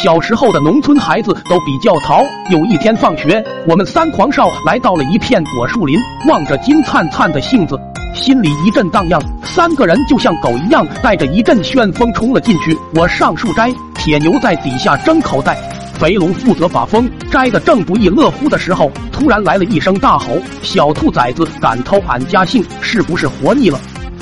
小时候的农村孩子都比较淘。有一天放学，我们三狂少来到了一片果树林，望着金灿灿的杏子，心里一阵荡漾。三个人就像狗一样，带着一阵旋风冲了进去。我上树摘，铁牛在底下争口袋。肥龙负责把风，摘得正不亦乐乎的时候，突然来了一声大吼：“小兔崽子，敢偷俺家杏，是不是活腻了？”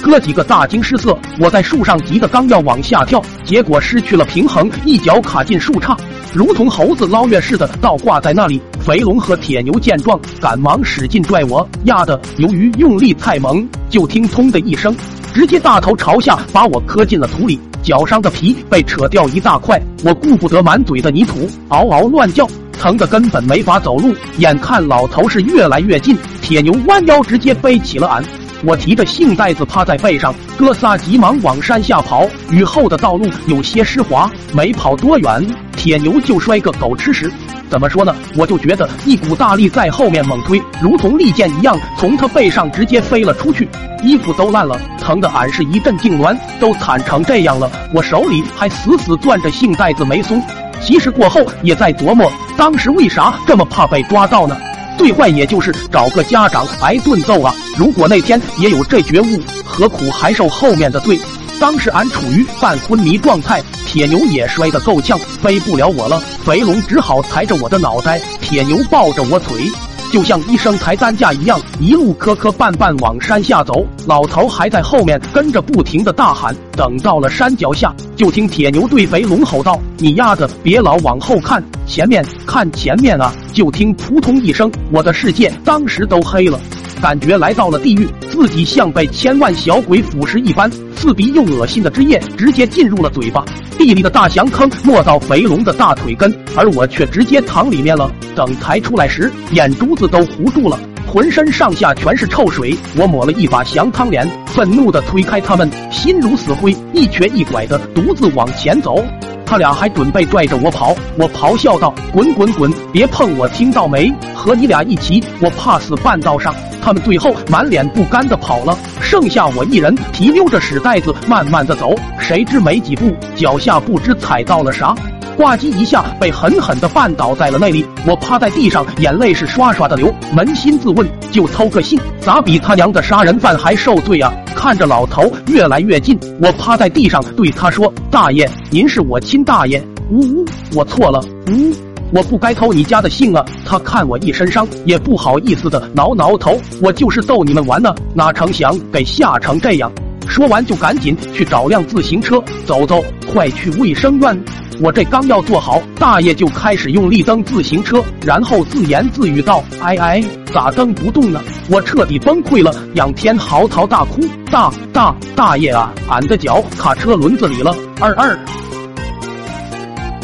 哥几个大惊失色。我在树上急得刚要往下跳，结果失去了平衡，一脚卡进树杈，如同猴子捞月似的倒挂在那里。肥龙和铁牛见状，赶忙使劲拽我，压的由于用力太猛，就听“通”的一声，直接大头朝下把我磕进了土里。脚上的皮被扯掉一大块，我顾不得满嘴的泥土，嗷嗷乱叫，疼得根本没法走路。眼看老头是越来越近，铁牛弯腰直接背起了俺。我提着杏袋子趴在背上，哥仨急忙往山下跑。雨后的道路有些湿滑，没跑多远，铁牛就摔个狗吃屎。怎么说呢？我就觉得一股大力在后面猛推，如同利剑一样，从他背上直接飞了出去。衣服都烂了，疼得俺是一阵痉挛。都惨成这样了，我手里还死死攥着杏袋子没松。其实过后也在琢磨，当时为啥这么怕被抓到呢？最坏也就是找个家长挨顿揍啊！如果那天也有这觉悟，何苦还受后面的罪？当时俺处于半昏迷状态，铁牛也摔得够呛，飞不了我了。肥龙只好抬着我的脑袋，铁牛抱着我腿。就像医生抬担架一样，一路磕磕绊绊往山下走。老头还在后面跟着不停的大喊。等到了山脚下，就听铁牛对肥龙吼道：“你丫的别老往后看，前面看前面啊！”就听扑通一声，我的世界当时都黑了，感觉来到了地狱，自己像被千万小鬼腐蚀一般，刺鼻又恶心的汁液直接进入了嘴巴。地里的大翔坑没到肥龙的大腿根，而我却直接躺里面了。等抬出来时，眼珠子都糊住了，浑身上下全是臭水。我抹了一把翔汤脸，愤怒的推开他们，心如死灰，一瘸一拐的独自往前走。他俩还准备拽着我跑，我咆哮道：“滚滚滚，别碰我，听到没？和你俩一起，我怕死半道上。”他们最后满脸不甘的跑了，剩下我一人提溜着屎袋子慢慢的走。谁知没几步，脚下不知踩到了啥，呱唧一下被狠狠的绊倒在了那里。我趴在地上，眼泪是刷刷的流，扪心自问，就偷个信，咋比他娘的杀人犯还受罪啊？看着老头越来越近，我趴在地上对他说：“大爷，您是我亲大爷。”呜呜，我错了。呜，我不该偷你家的信啊。他看我一身伤，也不好意思的挠挠头。我就是逗你们玩呢，哪成想给吓成这样。说完就赶紧去找辆自行车，走走，快去卫生院。我这刚要坐好，大爷就开始用力蹬自行车，然后自言自语道：“哎哎，咋蹬不动呢？”我彻底崩溃了，仰天嚎啕大哭：“大大大爷啊，俺的脚卡车轮子里了！”二二。